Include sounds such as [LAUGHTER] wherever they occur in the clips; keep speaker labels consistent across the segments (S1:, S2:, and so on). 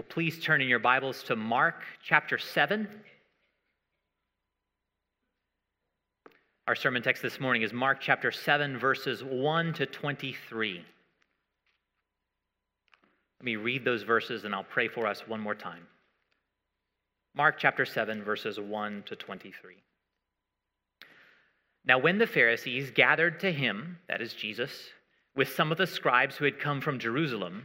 S1: Well, please turn in your Bibles to Mark chapter 7. Our sermon text this morning is Mark chapter 7, verses 1 to 23. Let me read those verses and I'll pray for us one more time. Mark chapter 7, verses 1 to 23. Now, when the Pharisees gathered to him, that is Jesus, with some of the scribes who had come from Jerusalem,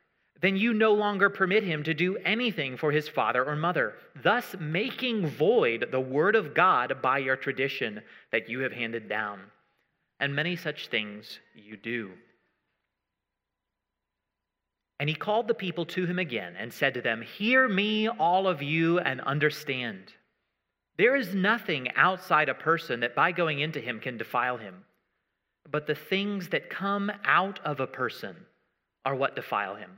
S1: then you no longer permit him to do anything for his father or mother, thus making void the word of God by your tradition that you have handed down. And many such things you do. And he called the people to him again and said to them, Hear me, all of you, and understand. There is nothing outside a person that by going into him can defile him, but the things that come out of a person are what defile him.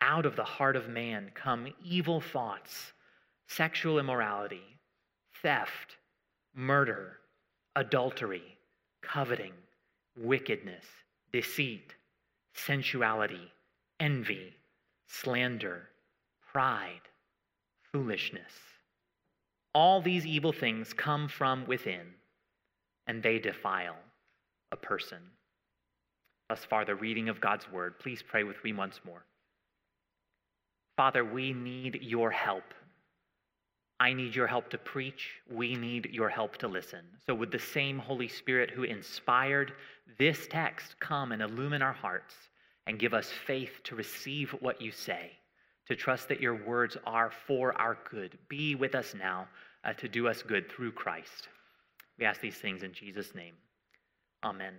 S1: out of the heart of man come evil thoughts, sexual immorality, theft, murder, adultery, coveting, wickedness, deceit, sensuality, envy, slander, pride, foolishness. All these evil things come from within, and they defile a person. Thus far, the reading of God's word. Please pray with me once more. Father, we need your help. I need your help to preach. We need your help to listen. So, would the same Holy Spirit who inspired this text come and illumine our hearts and give us faith to receive what you say, to trust that your words are for our good. Be with us now uh, to do us good through Christ. We ask these things in Jesus' name. Amen.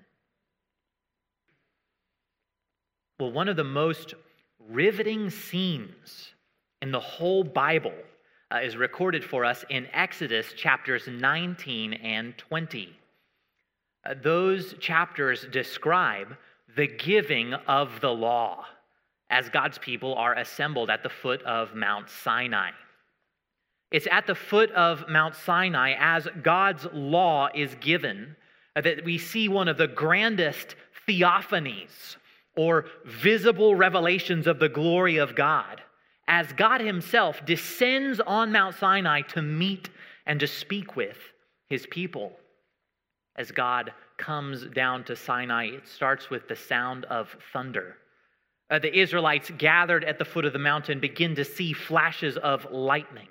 S1: Well, one of the most riveting scenes in the whole Bible uh, is recorded for us in Exodus chapters 19 and 20. Uh, those chapters describe the giving of the law as God's people are assembled at the foot of Mount Sinai. It's at the foot of Mount Sinai as God's law is given that we see one of the grandest theophanies or visible revelations of the glory of God as God Himself descends on Mount Sinai to meet and to speak with His people. As God comes down to Sinai, it starts with the sound of thunder. Uh, the Israelites gathered at the foot of the mountain begin to see flashes of lightning.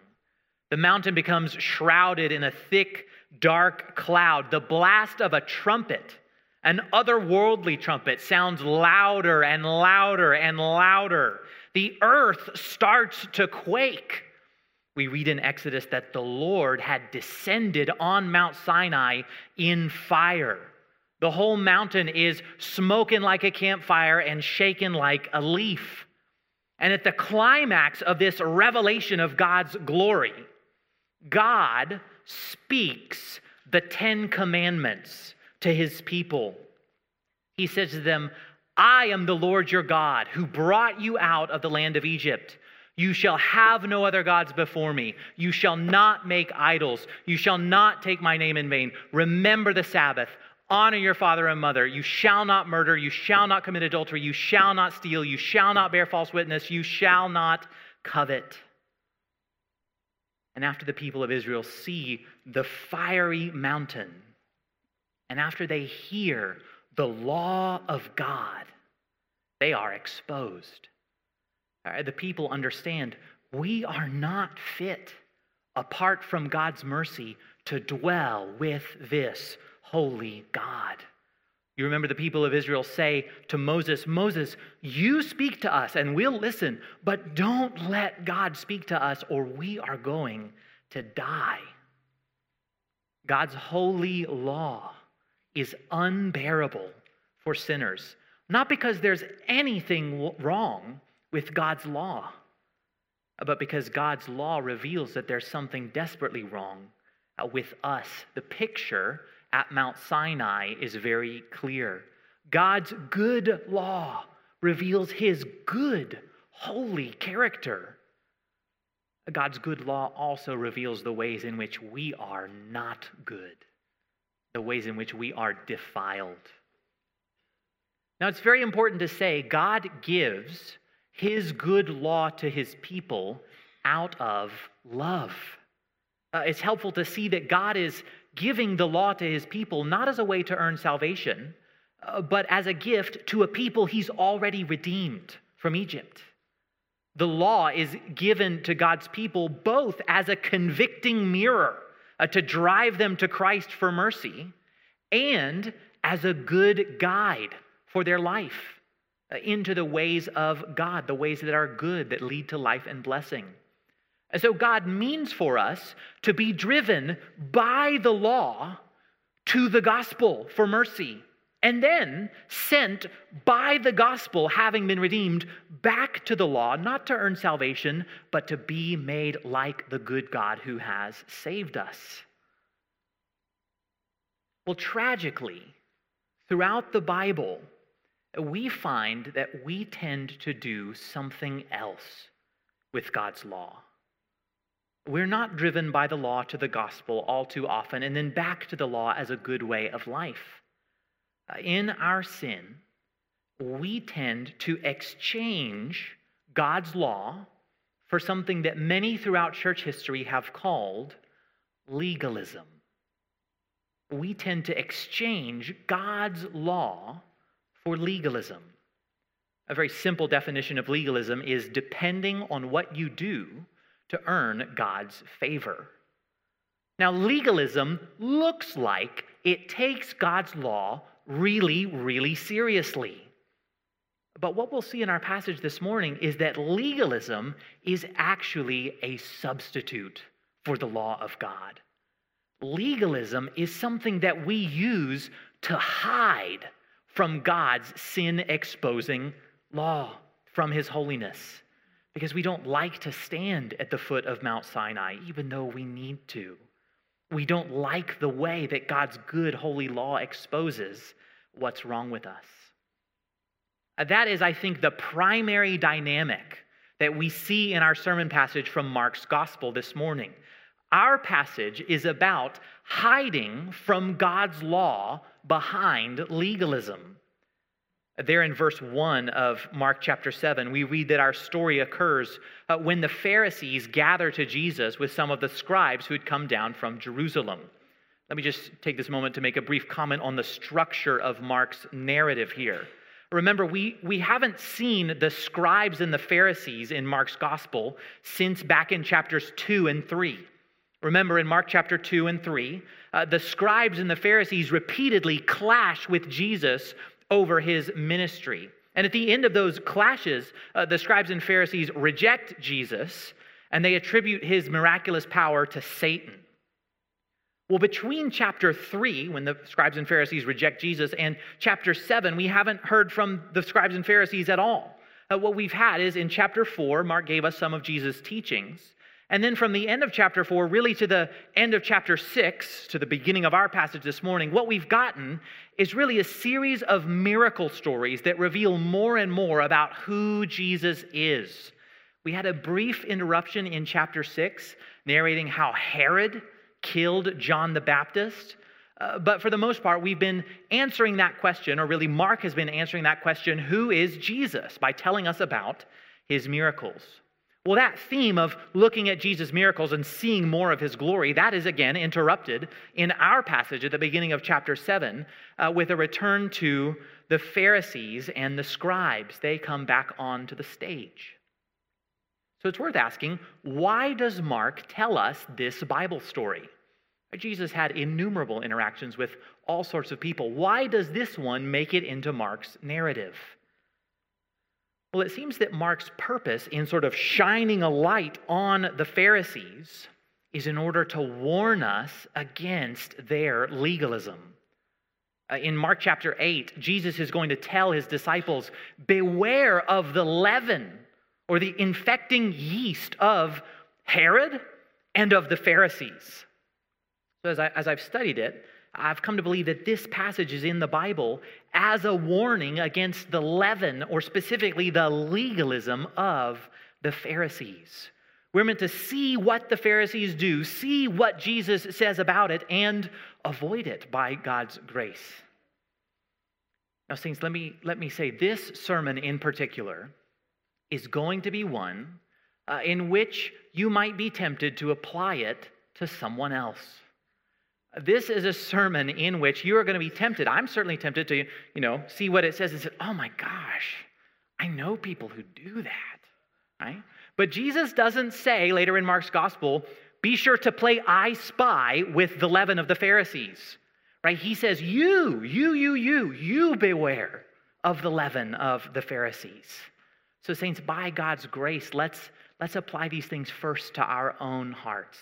S1: The mountain becomes shrouded in a thick, dark cloud. The blast of a trumpet an otherworldly trumpet sounds louder and louder and louder. The earth starts to quake. We read in Exodus that the Lord had descended on Mount Sinai in fire. The whole mountain is smoking like a campfire and shaken like a leaf. And at the climax of this revelation of God's glory, God speaks the Ten Commandments to his people. He says to them, I am the Lord your God who brought you out of the land of Egypt. You shall have no other gods before me. You shall not make idols. You shall not take my name in vain. Remember the Sabbath. Honor your father and mother. You shall not murder. You shall not commit adultery. You shall not steal. You shall not bear false witness. You shall not covet. And after the people of Israel see the fiery mountain, and after they hear the law of God, they are exposed. The people understand we are not fit apart from God's mercy to dwell with this holy God. You remember the people of Israel say to Moses, Moses, you speak to us and we'll listen, but don't let God speak to us or we are going to die. God's holy law is unbearable for sinners, not because there's anything wrong with God's law, but because God's law reveals that there's something desperately wrong uh, with us. The picture at Mount Sinai is very clear. God's good law reveals his good, holy character. God's good law also reveals the ways in which we are not good, the ways in which we are defiled. Now, it's very important to say God gives his good law to his people out of love. Uh, it's helpful to see that God is giving the law to his people not as a way to earn salvation, uh, but as a gift to a people he's already redeemed from Egypt. The law is given to God's people both as a convicting mirror uh, to drive them to Christ for mercy and as a good guide for their life uh, into the ways of God, the ways that are good, that lead to life and blessing. And so God means for us to be driven by the law to the gospel for mercy, and then sent by the gospel, having been redeemed, back to the law, not to earn salvation, but to be made like the good God who has saved us. Well, tragically, throughout the Bible, we find that we tend to do something else with God's law. We're not driven by the law to the gospel all too often and then back to the law as a good way of life. In our sin, we tend to exchange God's law for something that many throughout church history have called legalism. We tend to exchange God's law for legalism. A very simple definition of legalism is depending on what you do to earn God's favor. Now, legalism looks like it takes God's law really, really seriously. But what we'll see in our passage this morning is that legalism is actually a substitute for the law of God. Legalism is something that we use to hide from God's sin exposing law, from his holiness, because we don't like to stand at the foot of Mount Sinai, even though we need to. We don't like the way that God's good, holy law exposes what's wrong with us. Uh, that is, I think, the primary dynamic that we see in our sermon passage from Mark's gospel this morning. Our passage is about hiding from God's law behind legalism. There in verse 1 of Mark chapter 7, we read that our story occurs uh, when the Pharisees gather to Jesus with some of the scribes who had come down from Jerusalem. Let me just take this moment to make a brief comment on the structure of Mark's narrative here. Remember, we, we haven't seen the scribes and the Pharisees in Mark's gospel since back in chapters 2 and 3. Remember in Mark chapter 2 and 3, uh, the scribes and the Pharisees repeatedly clash with Jesus over his ministry. And at the end of those clashes, uh, the scribes and Pharisees reject Jesus and they attribute his miraculous power to Satan. Well, between chapter 3, when the scribes and Pharisees reject Jesus, and chapter 7, we haven't heard from the scribes and Pharisees at all. Uh, what we've had is in chapter 4, Mark gave us some of Jesus' teachings. And then from the end of chapter 4, really to the end of chapter 6, to the beginning of our passage this morning, what we've gotten is really a series of miracle stories that reveal more and more about who Jesus is. We had a brief interruption in chapter 6, narrating how Herod killed John the Baptist. Uh, but for the most part, we've been answering that question, or really, Mark has been answering that question who is Jesus? by telling us about his miracles. Well, that theme of looking at Jesus' miracles and seeing more of his glory, that is again interrupted in our passage at the beginning of chapter 7 uh, with a return to the Pharisees and the scribes. They come back onto the stage. So it's worth asking why does Mark tell us this Bible story? Jesus had innumerable interactions with all sorts of people. Why does this one make it into Mark's narrative? Well, it seems that Mark's purpose in sort of shining a light on the Pharisees is in order to warn us against their legalism. Uh, in Mark chapter 8, Jesus is going to tell his disciples, Beware of the leaven or the infecting yeast of Herod and of the Pharisees. So, as, I, as I've studied it, I've come to believe that this passage is in the Bible as a warning against the leaven, or specifically the legalism of the Pharisees. We're meant to see what the Pharisees do, see what Jesus says about it, and avoid it by God's grace. Now, Saints, let me, let me say this sermon in particular is going to be one uh, in which you might be tempted to apply it to someone else. This is a sermon in which you are going to be tempted. I'm certainly tempted to, you know, see what it says and say, "Oh my gosh, I know people who do that." Right? But Jesus doesn't say later in Mark's gospel, "Be sure to play I spy with the leaven of the Pharisees." Right? He says, "You, you, you, you, you beware of the leaven of the Pharisees." So, saints, by God's grace, let's, let's apply these things first to our own hearts.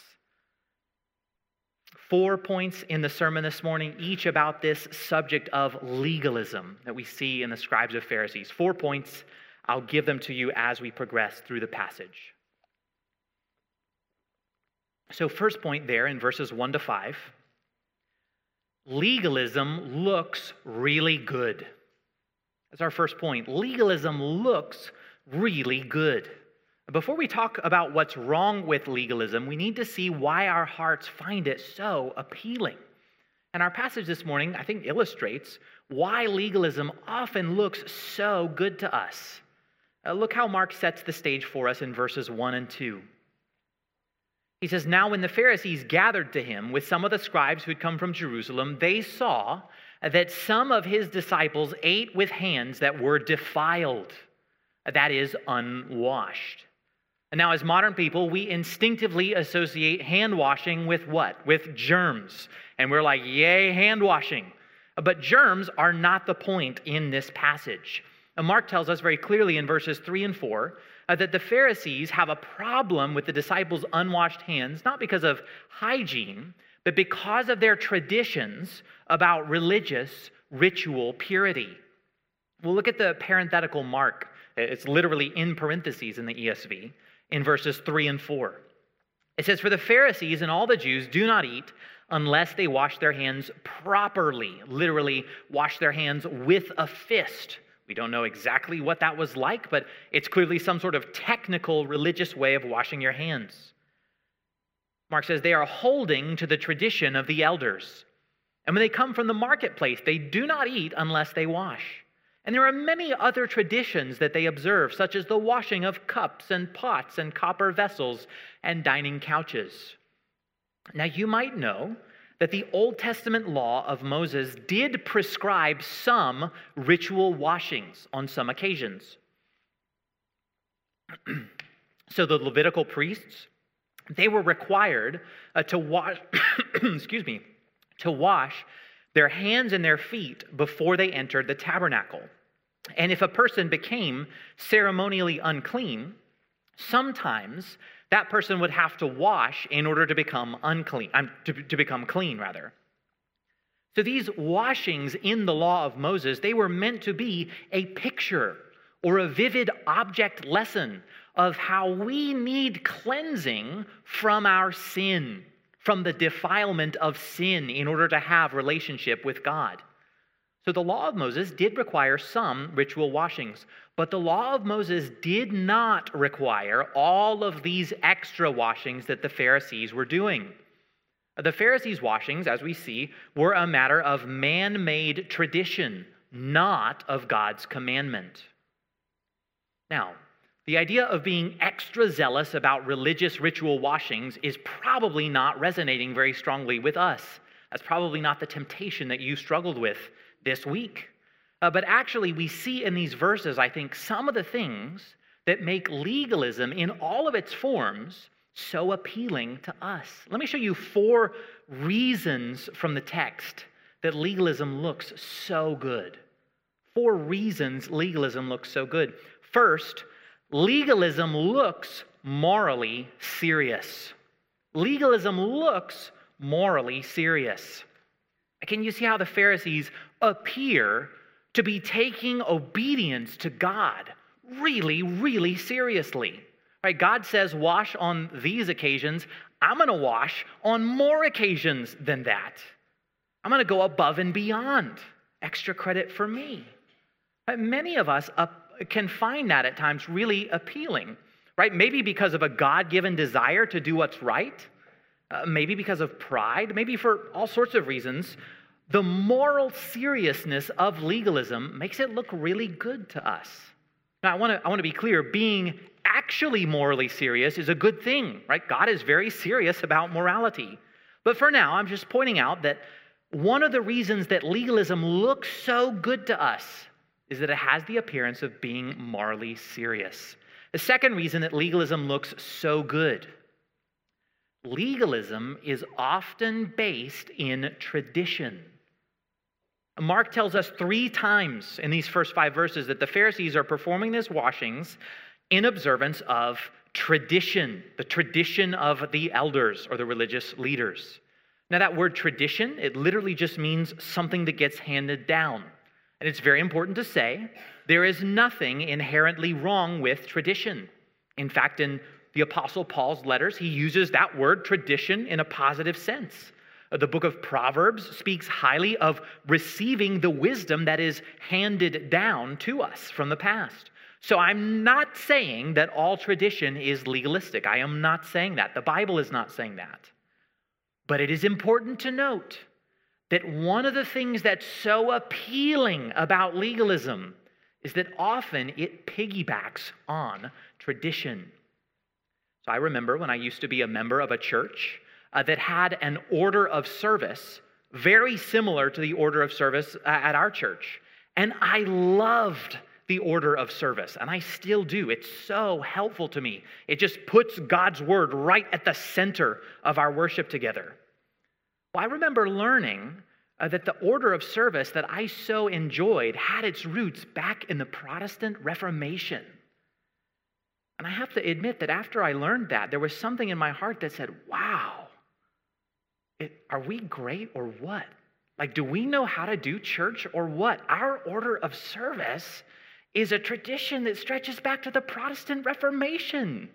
S1: Four points in the sermon this morning, each about this subject of legalism that we see in the scribes of Pharisees. Four points. I'll give them to you as we progress through the passage. So, first point there in verses 1 to 5 legalism looks really good. That's our first point. Legalism looks really good. Before we talk about what's wrong with legalism, we need to see why our hearts find it so appealing. And our passage this morning, I think, illustrates why legalism often looks so good to us. Uh, look how Mark sets the stage for us in verses 1 and 2. He says, Now when the Pharisees gathered to him with some of the scribes who had come from Jerusalem, they saw that some of his disciples ate with hands that were defiled that is unwashed. And now, as modern people, we instinctively associate hand washing with what? With germs. And we're like, yay, hand washing. But germs are not the point in this passage. And Mark tells us very clearly in verses 3 and 4 uh, that the Pharisees have a problem with the disciples' unwashed hands, not because of hygiene, but because of their traditions about religious ritual purity. We'll look at the parenthetical mark it's literally in parentheses in the ESV in verses 3 and 4. It says, For the Pharisees and all the Jews do not eat unless they wash their hands properly, literally, wash their hands with a fist. We don't know exactly what that was like, but it's clearly some sort of technical religious way of washing your hands. Mark says they are holding to the tradition of the elders. And when they come from the marketplace, they do not eat unless they wash. And there are many other traditions that they observe, such as the washing of cups and pots and copper vessels and dining couches. Now, you might know that the Old Testament law of Moses did prescribe some ritual washings on some occasions. [CLEARS THROAT] so the Levitical priests, they were required uh, to wash, [COUGHS] excuse me, to wash their hands and their feet before they entered the tabernacle. And if a person became ceremonially unclean, sometimes That person would have to wash in order to become unclean, um, to, to become clean, rather. So these washings in the law of Moses, they were meant to be a picture or a vivid object lesson of how we need cleansing from our sin, from the defilement of sin in order to have relationship with God. So the law of Moses did require some ritual washings, but the law of Moses did not require all of these extra washings that the Pharisees were doing. The Pharisees' washings, as we see, were a matter of man made tradition, not of God's commandment. Now, the idea of being extra zealous about religious ritual washings is probably not resonating very strongly with us. That's probably not the temptation that you struggled with this week. Uh, but actually, we see in these verses, I think, some of the things that make legalism in all of its forms so appealing to us. Let me show you four reasons from the text that legalism looks so good. Four reasons legalism looks so good. First, legalism looks morally serious. Legalism looks morally serious. Can you see how the Pharisees appear to be taking obedience to God really, really seriously? Right? God says, wash on these occasions. I'm going to wash on more occasions than that. I'm going to go above and beyond. Extra credit for me. But many of us can find that at times really appealing, right? Maybe because of a God given desire to do what's right, uh, maybe because of pride, maybe for all sorts of reasons. The moral seriousness of legalism makes it look really good to us. Now, I want to I want to be clear being actually morally serious is a good thing, right? God is very serious about morality. But for now, I'm just pointing out that one of the reasons that legalism looks so good to us is that it has the appearance of being morally serious. The second reason that legalism looks so good legalism is often based in tradition. Mark tells us three times in these first five verses that the Pharisees are performing these washings in observance of tradition, the tradition of the elders or the religious leaders. Now, that word tradition, it literally just means something that gets handed down. And it's very important to say there is nothing inherently wrong with tradition. In fact, in the Apostle Paul's letters, he uses that word tradition in a positive sense. Uh, the book of Proverbs speaks highly of receiving the wisdom that is handed down to us from the past. So I'm not saying that all tradition is legalistic. I am not saying that. The Bible is not saying that. But it is important to note that one of the things that's so appealing about legalism is that often it piggybacks on tradition. So I remember when I used to be a member of a church uh, that had an order of service very similar to the order of service uh, at our church. And I loved the order of service, and I still do. It's so helpful to me. It just puts God's word right at the center of our worship together. Well, I remember learning uh, that the order of service that I so enjoyed had its roots back in the Protestant Reformation. And I have to admit that after I learned that, there was something in my heart that said, wow, it, are we great or what? Like, do we know how to do church or what? Our order of service is a tradition that stretches back to the Protestant Reformation.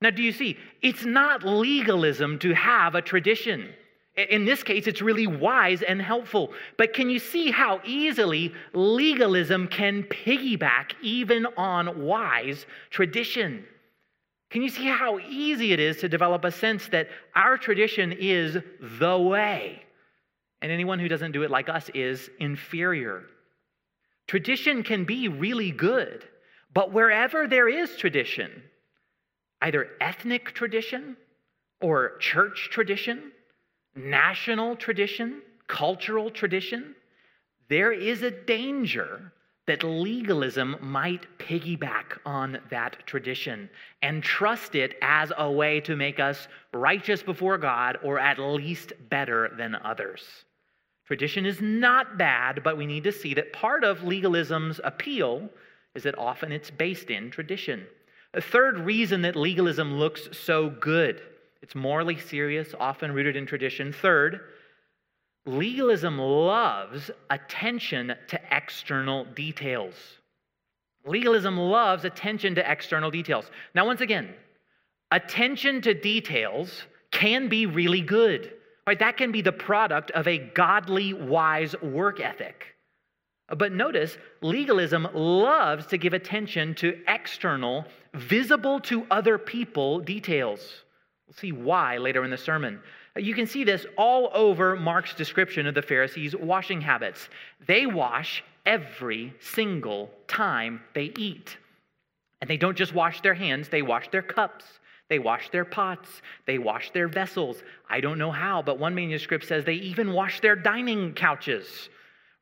S1: Now, do you see? It's not legalism to have a tradition. In this case, it's really wise and helpful. But can you see how easily legalism can piggyback even on wise tradition? Can you see how easy it is to develop a sense that our tradition is the way, and anyone who doesn't do it like us is inferior? Tradition can be really good, but wherever there is tradition, either ethnic tradition or church tradition, national tradition, cultural tradition, there is a danger that legalism might piggyback on that tradition and trust it as a way to make us righteous before God or at least better than others. Tradition is not bad, but we need to see that part of legalism's appeal is that often it's based in tradition. A third reason that legalism looks so good it's morally serious, often rooted in tradition. Third, legalism loves attention to external details. Legalism loves attention to external details. Now, once again, attention to details can be really good. Right? That can be the product of a godly, wise work ethic. But notice, legalism loves to give attention to external, visible to other people details. We'll see why later in the sermon. You can see this all over Mark's description of the Pharisees' washing habits. They wash every single time they eat. And they don't just wash their hands, they wash their cups. They wash their pots. They wash their vessels. I don't know how, but one manuscript says they even wash their dining couches.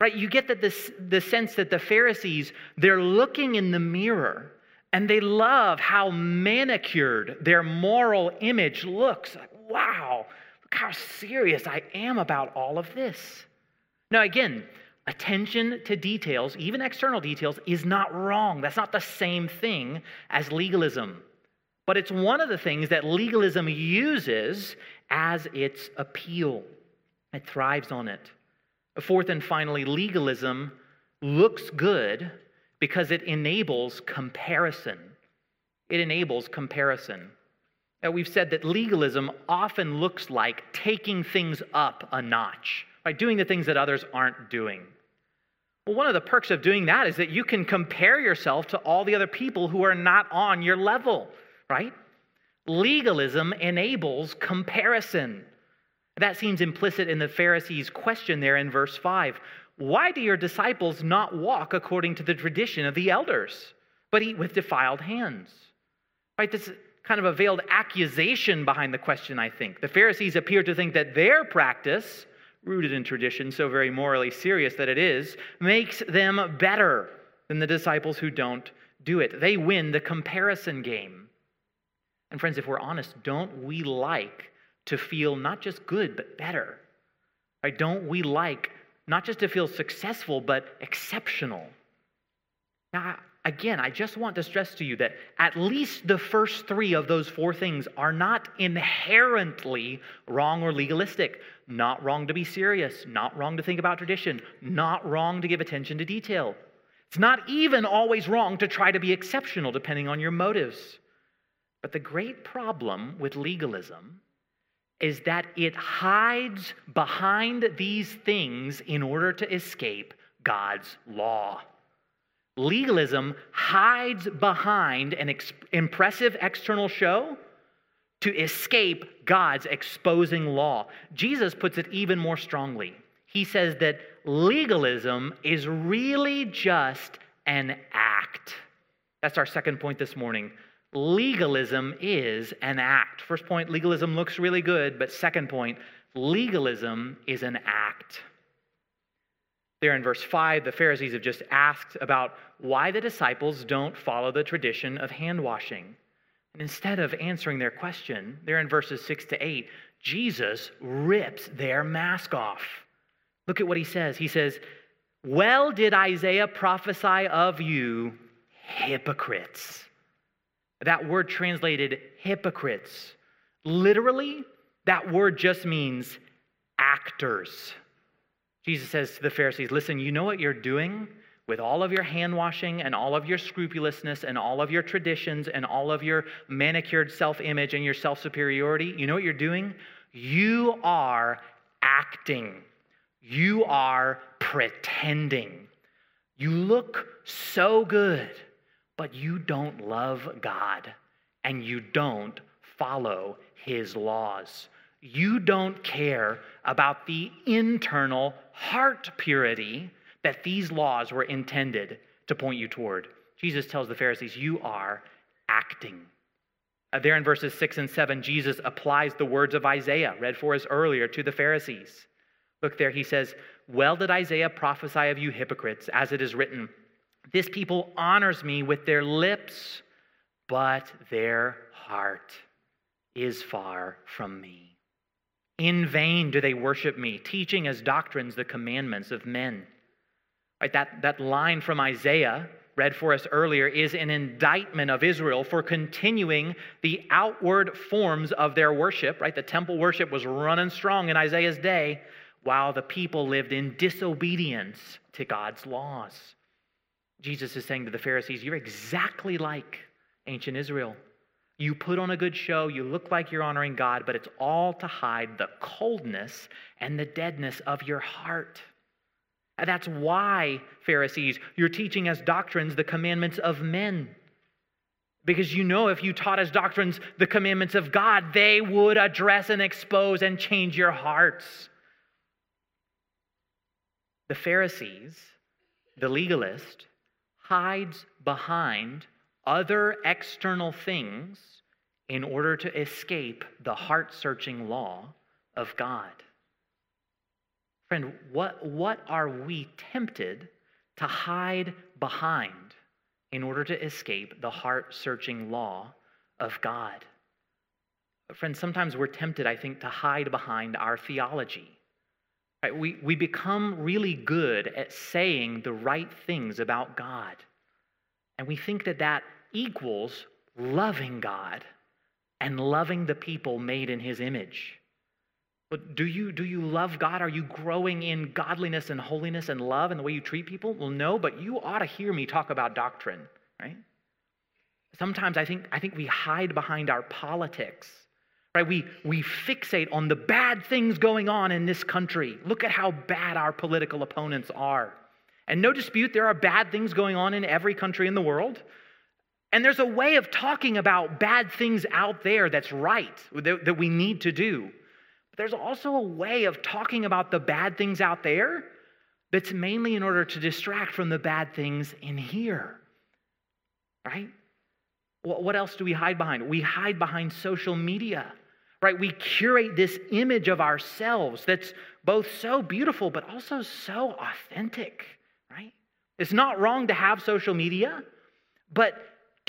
S1: Right? You get that this, the sense that the Pharisees, they're looking in the mirror and they love how manicured their moral image looks. Like, wow, how serious I am about all of this. Now, again, attention to details, even external details, is not wrong. That's not the same thing as legalism. But it's one of the things that legalism uses as its appeal. It thrives on it. Fourth and finally, legalism looks good because it enables comparison. It enables comparison. Now, we've said that legalism often looks like taking things up a notch, by doing the things that others aren't doing. Well, one of the perks of doing that is that you can compare yourself to all the other people who are not on your level, right? Legalism enables comparison. That seems implicit in the Pharisees' question there in verse 5. Why do your disciples not walk according to the tradition of the elders, but eat with defiled hands? Right? This is kind of a veiled accusation behind the question, I think. The Pharisees appear to think that their practice, rooted in tradition, so very morally serious that it is, makes them better than the disciples who don't do it. They win the comparison game. And friends, if we're honest, don't we like to feel not just good, but better? Right? Don't we like not just to feel successful, but exceptional? Now, again, I just want to stress to you that at least the first three of those four things are not inherently wrong or legalistic. Not wrong to be serious, not wrong to think about tradition, not wrong to give attention to detail. It's not even always wrong to try to be exceptional, depending on your motives. But the great problem with legalism is that it hides behind these things in order to escape God's law. Legalism hides behind an ex- impressive external show to escape God's exposing law. Jesus puts it even more strongly. He says that legalism is really just an act. That's our second point this morning legalism is an act. First point, legalism looks really good, but second point, legalism is an act. There in verse 5, the Pharisees have just asked about why the disciples don't follow the tradition of hand washing. And instead of answering their question, there in verses 6 to 8, Jesus rips their mask off. Look at what he says. He says, Well did Isaiah prophesy of you, hypocrites. That word translated hypocrites. Literally, that word just means actors. Jesus says to the Pharisees, Listen, you know what you're doing with all of your hand washing and all of your scrupulousness and all of your traditions and all of your manicured self image and your self superiority? You know what you're doing? You are acting, you are pretending. You look so good but you don't love God and you don't follow his laws. You don't care about the internal heart purity that these laws were intended to point you toward. Jesus tells the Pharisees, You are acting. Uh, there in verses 6 and 7, Jesus applies the words of Isaiah, read for us earlier, to the Pharisees. Look there, he says, Well did Isaiah prophesy of you hypocrites, as it is written, this people honors me with their lips, but their heart is far from me. In vain do they worship me, teaching as doctrines the commandments of men. Right, that, that line from Isaiah read for us earlier, is an indictment of Israel for continuing the outward forms of their worship, right? The temple worship was running strong in Isaiah's day while the people lived in disobedience to God's laws. Jesus is saying to the Pharisees, You're exactly like ancient Israel. You put on a good show, you look like you're honoring God, but it's all to hide the coldness and the deadness of your heart. And that's why, Pharisees, you're teaching as doctrines the commandments of men. Because you know, if you taught as doctrines the commandments of God, they would address and expose and change your hearts. The Pharisees, the legalist, hides behind other external things in order to escape the heart searching law of God. Friend, what, what are we tempted to hide behind in order to escape the heart searching law of God? Friends, sometimes we're tempted, I think, to hide behind our theology. Right? We, we become really good at saying the right things about God. And we think that that equals loving God and loving the people made in his image. But do you, do you love God? Are you growing in godliness and holiness and love and the way you treat people? Well, no, but you ought to hear me talk about doctrine, right? Sometimes I think, I think we hide behind our politics, right? We, we fixate on the bad things going on in this country. Look at how bad our political opponents are. And no dispute, there are bad things going on in every country in the world. And there's a way of talking about bad things out there that's right, that, we need to do. But there's also a way of talking about the bad things out there that's mainly in order to distract from the bad things in here. Right? What else do we hide behind? We hide behind social media, right? We curate this image of ourselves that's both so beautiful but also so authentic, right? It's not wrong to have social media, but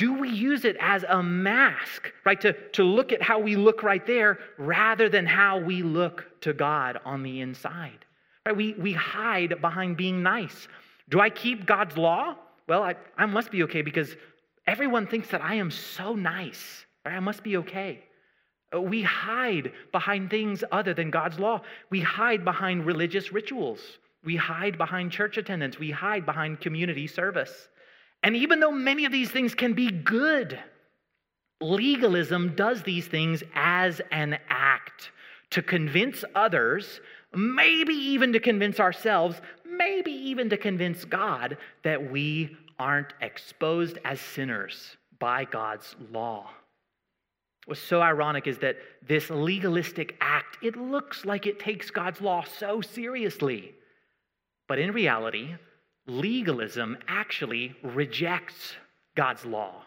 S1: do we use it as a mask, right? To, to look at how we look right there rather than how we look to God on the inside. Right? We, we hide behind being nice. Do I keep God's law? Well, I, I must be okay because everyone thinks that I am so nice. Right? I must be okay. Uh, we hide behind things other than God's law. We hide behind religious rituals. We hide behind church attendance. We hide behind community service. And even though many of these things can be good, legalism does these things as an act to convince others, maybe even to convince ourselves, maybe even to convince God that we aren't exposed as sinners by God's law. What's so ironic is that this legalistic act, it looks like it takes God's law so seriously. But in reality, legalism actually rejects God's law.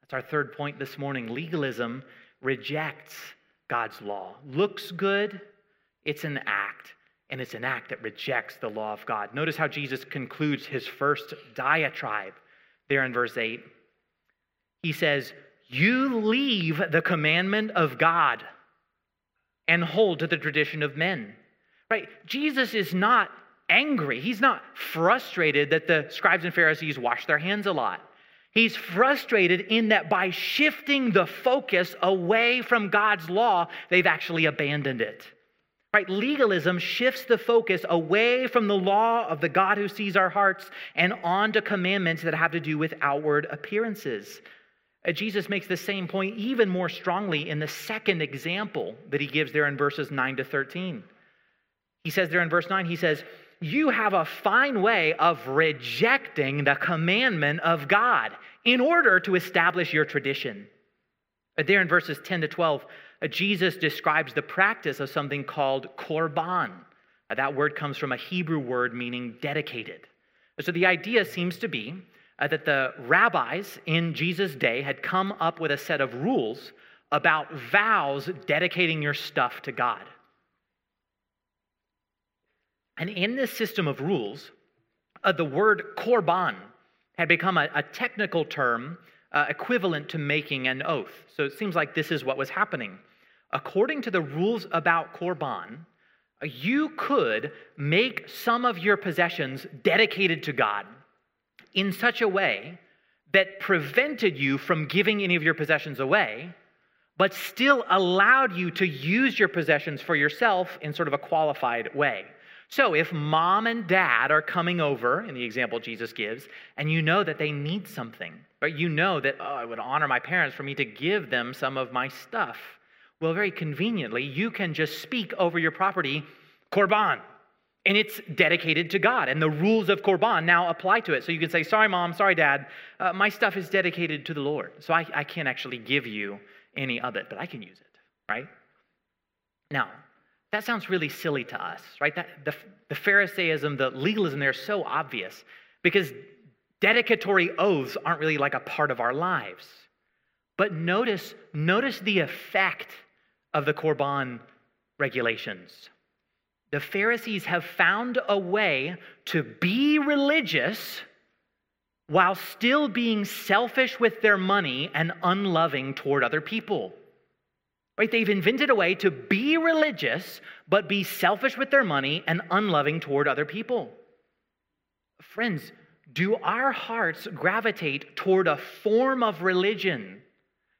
S1: That's our third point this morning. Legalism rejects God's law. Looks good, it's an act, and it's an act that rejects the law of God. Notice how Jesus concludes his first diatribe there in verse 8. He says, You leave the commandment of God and hold to the tradition of men. Right? Jesus is not angry. He's not frustrated that the scribes and Pharisees wash their hands a lot. He's frustrated in that by shifting the focus away from God's law, they've actually abandoned it. Right? Legalism shifts the focus away from the law of the God who sees our hearts and onto commandments that have to do with outward appearances. Uh, Jesus makes the same point even more strongly in the second example that he gives there in verses 9 to 13. He says there in verse 9, he says, you have a fine way of rejecting the commandment of God in order to establish your tradition. Uh, there in verses 10 to 12, uh, Jesus describes the practice of something called korban. Uh, that word comes from a Hebrew word meaning dedicated. So the idea seems to be that the rabbis in Jesus' day had come up with a set of rules about vows dedicating your stuff to God. And in this system of rules, uh, the word korban had become a, a technical term uh, equivalent to making an oath. So it seems like this is what was happening. According to the rules about korban, you could make some of your possessions dedicated to God, in such a way that prevented you from giving any of your possessions away, but still allowed you to use your possessions for yourself in sort of a qualified way. So, if mom and dad are coming over, in the example Jesus gives, and you know that they need something, but you know that, oh, it would honor my parents for me to give them some of my stuff, well, very conveniently, you can just speak over your property, Korban, and it's dedicated to God. And the rules of Korban now apply to it. So you can say, Sorry, mom, sorry, dad, uh, my stuff is dedicated to the Lord. So I, I can't actually give you any of it, but I can use it, right? Now, that sounds really silly to us, right? That, the, the Pharisaism, the legalism there is so obvious because dedicatory oaths aren't really like a part of our lives. But notice, notice the effect of the Korban regulations. The Pharisees have found a way to be religious while still being selfish with their money and unloving toward other people. Right? They've invented a way to be religious, but be selfish with their money and unloving toward other people. Friends, do our hearts gravitate toward a form of religion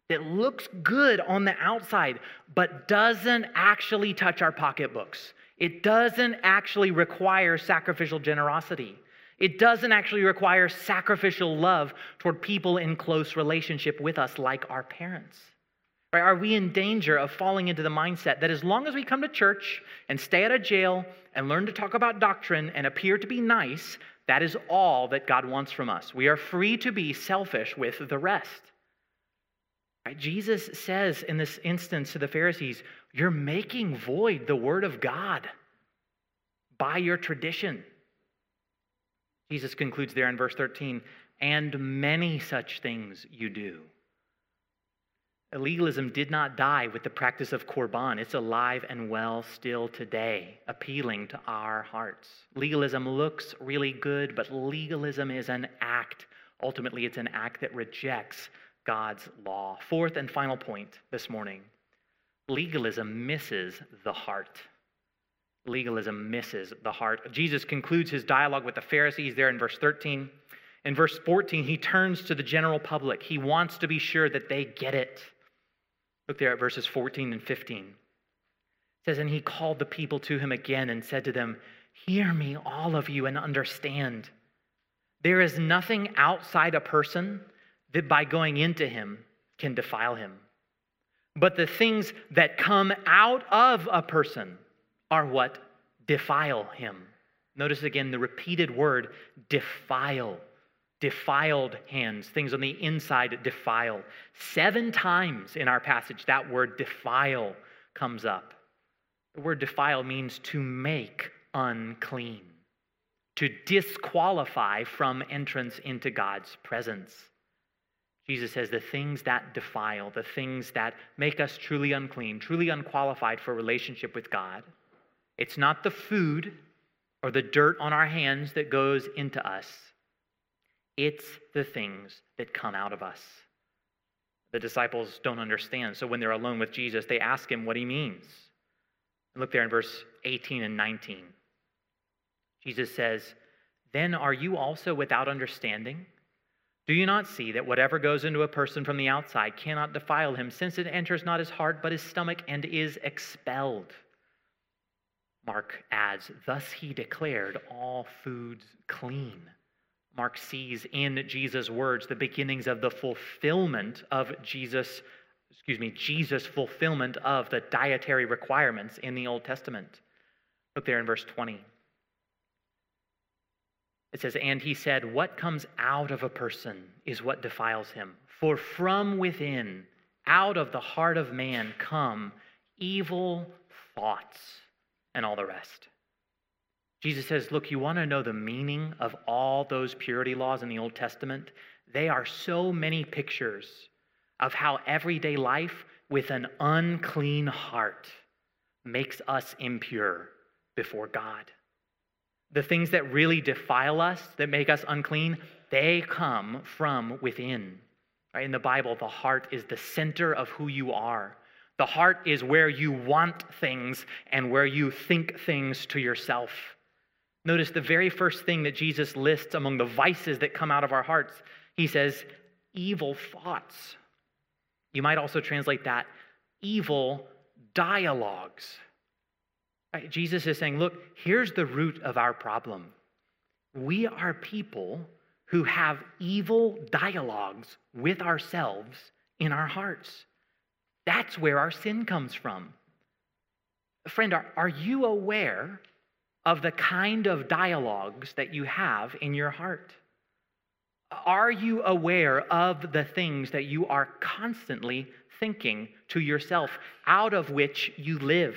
S1: that looks good on the outside, but doesn't actually touch our pocketbooks? It doesn't actually require sacrificial generosity. It doesn't actually require sacrificial love toward people in close relationship with us, like our parents. Right? Are we in danger of falling into the mindset that as long as we come to church and stay out of jail and learn to talk about doctrine and appear to be nice, that is all that God wants from us? We are free to be selfish with the rest. Right? Jesus says in this instance to the Pharisees, You're making void the word of God by your tradition. Jesus concludes there in verse 13, and many such things you do. Legalism did not die with the practice of Korban. It's alive and well still today, appealing to our hearts. Legalism looks really good, but legalism is an act. Ultimately, it's an act that rejects God's law. Fourth and final point this morning legalism misses the heart legalism misses the heart. Jesus concludes his dialogue with the Pharisees there in verse 13. In verse 14, he turns to the general public. He wants to be sure that they get it. Look there at verses 14 and 15. It says, And he called the people to him again and said to them, Hear me, all of you, and understand. There is nothing outside a person that by going into him can defile him. But the things that come out of a person, are what defile him. Notice again the repeated word defile. Defiled hands, things on the inside defile. Seven times in our passage, that word defile comes up. The word defile means to make unclean, to disqualify from entrance into God's presence. Jesus says the things that defile, the things that make us truly unclean, truly unqualified for relationship with God, it's not the food or the dirt on our hands that goes into us, it's the things that come out of us. The disciples don't understand. So when they're alone with Jesus, they ask him what he means. Look there in verse 18 and 19. Jesus says, Then are you also without understanding? Do you not see that whatever goes into a person from the outside cannot defile him, since it enters not his heart, but his stomach, and is expelled? Mark adds, Thus he declared all foods clean. Mark sees in Jesus' words the beginnings of the fulfillment of Jesus, excuse me, Jesus' fulfillment of the dietary requirements in the Old Testament. Look there in verse 20. It says, And he said, What comes out of a person is what defiles him. For from within, out of the heart of man, come evil thoughts and all the rest. Jesus says, Look, you want to know the meaning of all those purity laws in the Old Testament? They are so many pictures of how everyday life with an unclean heart makes us impure before God. The things that really defile us, that make us unclean, they come from within. Right? In the Bible, the heart is the center of who you are. The heart is where you want things and where you think things to yourself. Notice the very first thing that Jesus lists among the vices that come out of our hearts. He says, evil thoughts. You might also translate that evil dialogues. Right? Jesus is saying, look, here's the root of our problem. We are people who have evil dialogues with ourselves in our hearts. That's where our sin comes from. Friend, are, are you aware of the kind of dialogues that you have in your heart? Are you aware of the things that you are constantly thinking to yourself, out of which you live?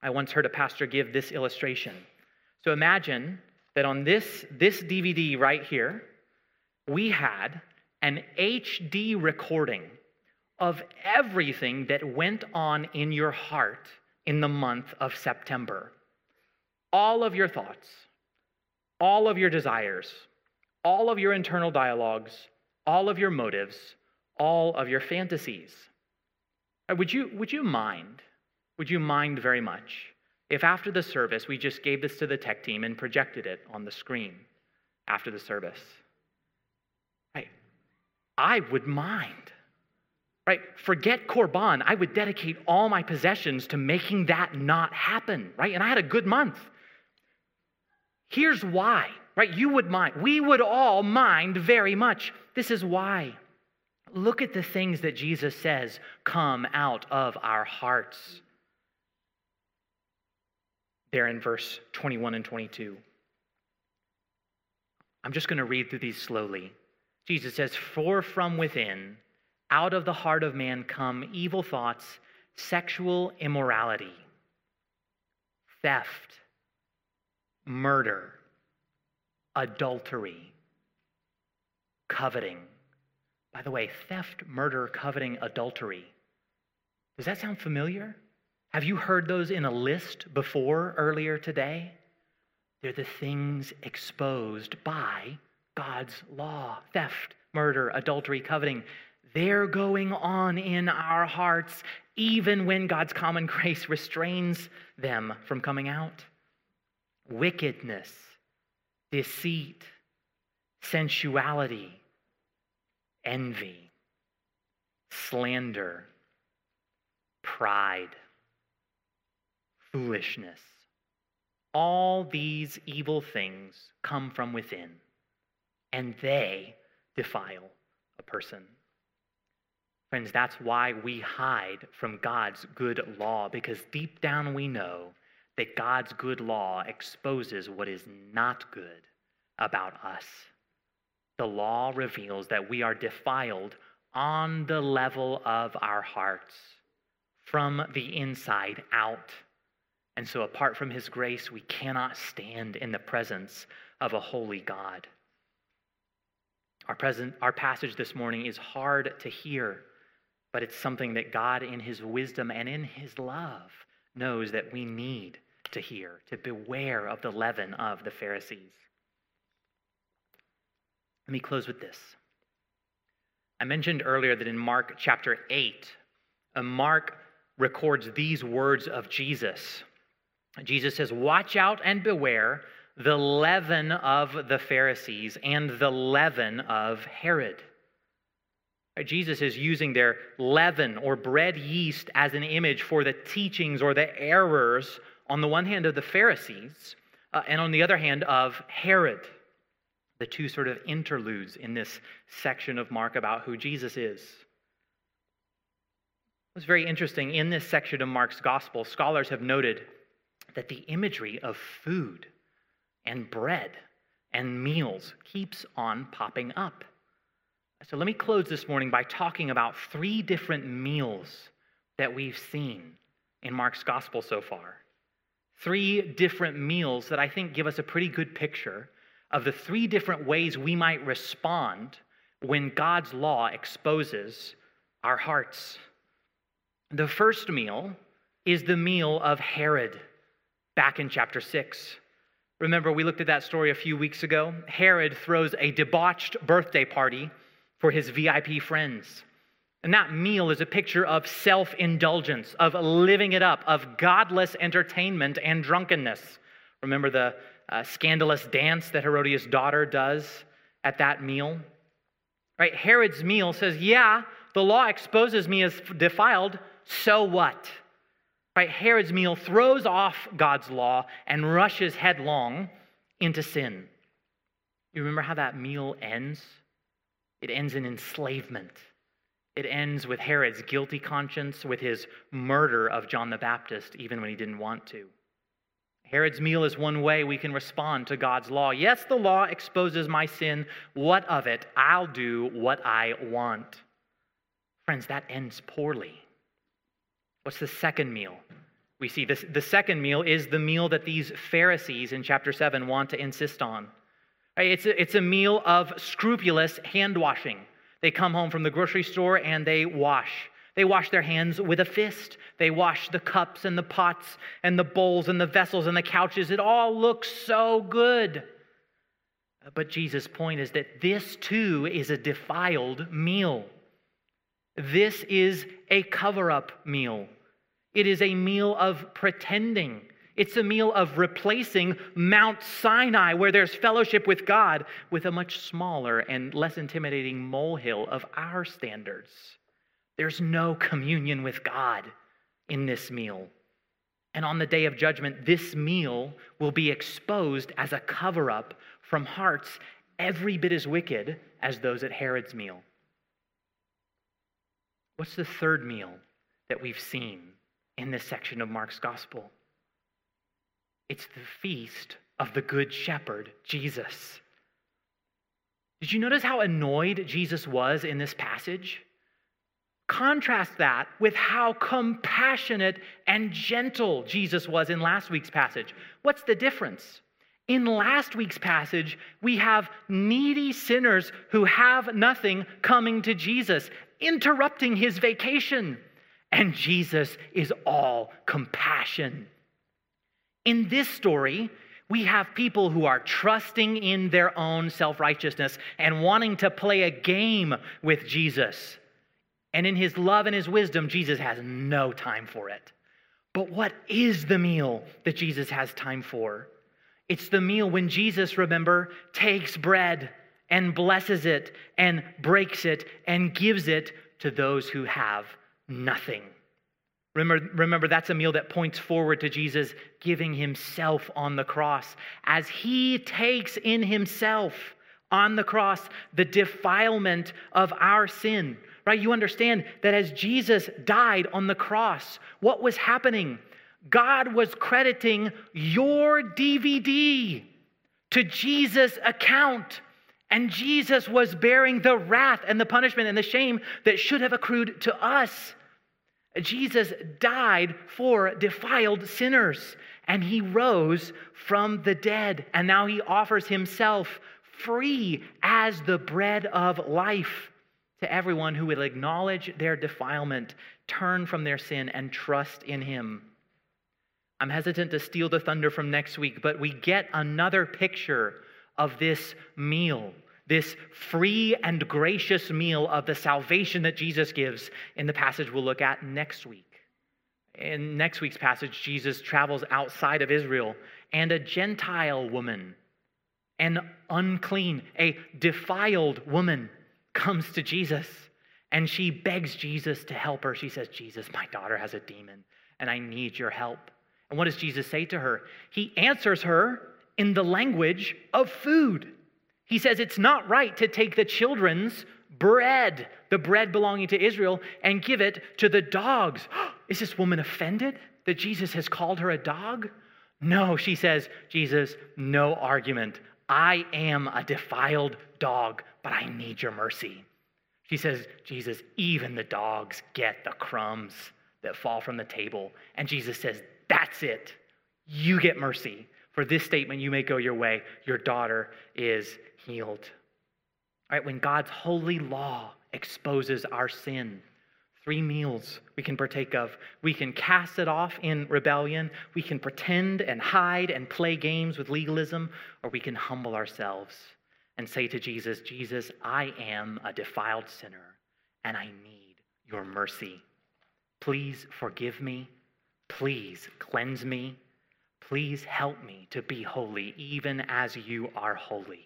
S1: I once heard a pastor give this illustration. So imagine that on this, this DVD right here, we had an HD recording of everything that went on in your heart in the month of September. All of your thoughts, all of your desires, all of your internal dialogues, all of your motives, all of your fantasies. Uh, would you, would you mind? Would you mind very much if after the service we just gave this to the tech team and projected it on the screen after the service? Right? I would mind. Right? Forget Korban. I would dedicate all my possessions to making that not happen. Right? And I had a good month. Here's why right? You would mind. We would all mind very much. This is why. Look at the things that Jesus says come out of our hearts. There in verse 21 and 22. I'm just going to read through these slowly. Jesus says, For from within, out of the heart of man come evil thoughts, sexual immorality, theft, murder adultery, coveting. By the way, theft, murder, coveting, adultery. Does that sound familiar? Have you heard those in a list before earlier today? They're the things exposed by God's law theft, murder, adultery, coveting. They're going on in our hearts, even when God's common grace restrains them from coming out. Wickedness, deceit, sensuality, envy, slander, pride, foolishness. All these evil things come from within, and they defile a person. Friends, that's why we hide from God's good law, because deep down we know that God's good law exposes what is not good about us. The law reveals that we are defiled on the level of our hearts, from the inside out. And so, apart from His grace, we cannot stand in the presence of a holy God. Our, present, our passage this morning is hard to hear, but it's something that God, in His wisdom and in His love, knows that we need to hear, to beware of the leaven of the Pharisees. Let me close with this. I mentioned earlier that in Mark chapter 8, uh, Mark records these words of Jesus. Jesus says, Watch out and beware the leaven of the Pharisees and the leaven of Herod. Jesus is using their leaven or bread yeast as an image for the teachings or the errors on the one hand of the Pharisees, uh, and on the other hand of Herod, the two sort of interludes in this section of Mark about who Jesus is. It's very interesting. In this section of Mark's gospel, scholars have noted that the imagery of food and bread and meals keeps on popping up. So let me close this morning by talking about three different meals that we've seen in Mark's gospel so far three different meals that I think give us a pretty good picture of the three different ways we might respond when God's law exposes our hearts. The first meal is the meal of Herod back in chapter 6. Remember, we looked at that story a few weeks ago? Herod throws a debauched birthday party for his VIP friends. And that meal is a picture of self indulgence, of living it up, of godless entertainment and drunkenness. Remember the uh, scandalous dance that Herodias' daughter does at that meal? Right? Herod's meal says, Yeah, the law exposes me as defiled, so what? Right? Herod's meal throws off God's law and rushes headlong into sin. You remember how that meal ends? It ends in enslavement. It ends with Herod's guilty conscience, with his murder of John the Baptist, even when he didn't want to. Herod's meal is one way we can respond to God's law. Yes, the law exposes my sin. What of it? I'll do what I want. Friends, that ends poorly. What's the second meal? We see this, the second meal is the meal that these Pharisees in chapter 7 want to insist on. It's a, it's a meal of scrupulous hand washing. They come home from the grocery store and they wash. They wash their hands with a fist. They wash the cups and the pots and the bowls and the vessels and the couches. It all looks so good. But Jesus' point is that this too is a defiled meal. This is a cover up meal. It is a meal of pretending. It's a meal of replacing Mount Sinai, where there's fellowship with God, with a much smaller and less intimidating molehill of our standards. There's no communion with God in this meal. And on the day of judgment, this meal will be exposed as a cover up from hearts every bit as wicked as those at Herod's meal. What's the third meal that we've seen in this section of Mark's gospel? It's the feast of the Good Shepherd, Jesus. Did you notice how annoyed Jesus was in this passage? Contrast that with how compassionate and gentle Jesus was in last week's passage. What's the difference? In last week's passage, we have needy sinners who have nothing coming to Jesus, interrupting his vacation. And Jesus is all compassion. In this story, we have people who are trusting in their own self righteousness and wanting to play a game with Jesus. And in his love and his wisdom, Jesus has no time for it. But what is the meal that Jesus has time for? It's the meal when Jesus, remember, takes bread and blesses it and breaks it and gives it to those who have nothing. Remember, remember, that's a meal that points forward to Jesus giving himself on the cross as he takes in himself on the cross the defilement of our sin right? You understand that as Jesus died on the cross, what was happening? God was crediting your DVD to Jesus' account. And Jesus was bearing the wrath and the punishment and the shame that should have accrued to us. Jesus died for defiled sinners and he rose from the dead. And now he offers himself free as the bread of life to everyone who will acknowledge their defilement, turn from their sin, and trust in him. I'm hesitant to steal the thunder from next week, but we get another picture of this meal, this free and gracious meal of the salvation that Jesus gives in the passage we'll look at next week. In next week's passage, Jesus travels outside of Israel, and a Gentile woman, an unclean, a defiled woman, comes to Jesus and she begs Jesus to help her. She says, Jesus, my daughter has a demon and I need your help. And what does Jesus say to her? He answers her in the language of food. He says, It's not right to take the children's bread, the bread belonging to Israel, and give it to the dogs. [GASPS] Is this woman offended that Jesus has called her a dog? No, she says, Jesus, no argument. I am a defiled dog, but I need your mercy. She says, Jesus, even the dogs get the crumbs that fall from the table. And Jesus says, That's it. You get mercy. For this statement, you may go your way. Your daughter is healed. All right, when God's holy law exposes our sin, three meals we can partake of. We can cast it off in rebellion, we can pretend and hide and play games with legalism, or we can humble ourselves and say to Jesus, Jesus, I am a defiled sinner and I need your mercy. Please forgive me. Please cleanse me. Please help me to be holy, even as you are holy.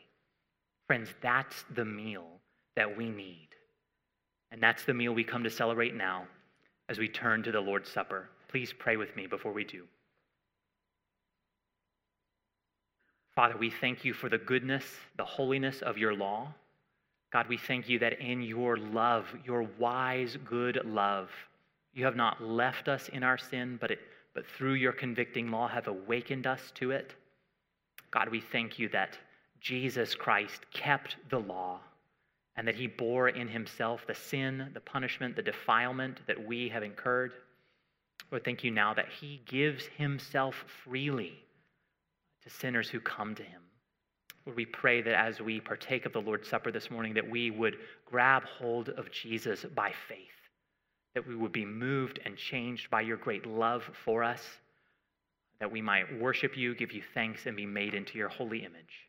S1: Friends, that's the meal that we need. And that's the meal we come to celebrate now as we turn to the Lord's Supper. Please pray with me before we do. Father, we thank you for the goodness, the holiness of your law. God, we thank you that in your love, your wise, good love, you have not left us in our sin, but, it, but through your convicting law have awakened us to it. God, we thank you that Jesus Christ kept the law and that he bore in himself the sin, the punishment, the defilement that we have incurred. Lord, thank you now that he gives himself freely to sinners who come to him. Lord, we pray that as we partake of the Lord's Supper this morning, that we would grab hold of Jesus by faith, that we would be moved and changed by your great love for us, that we might worship you, give you thanks, and be made into your holy image.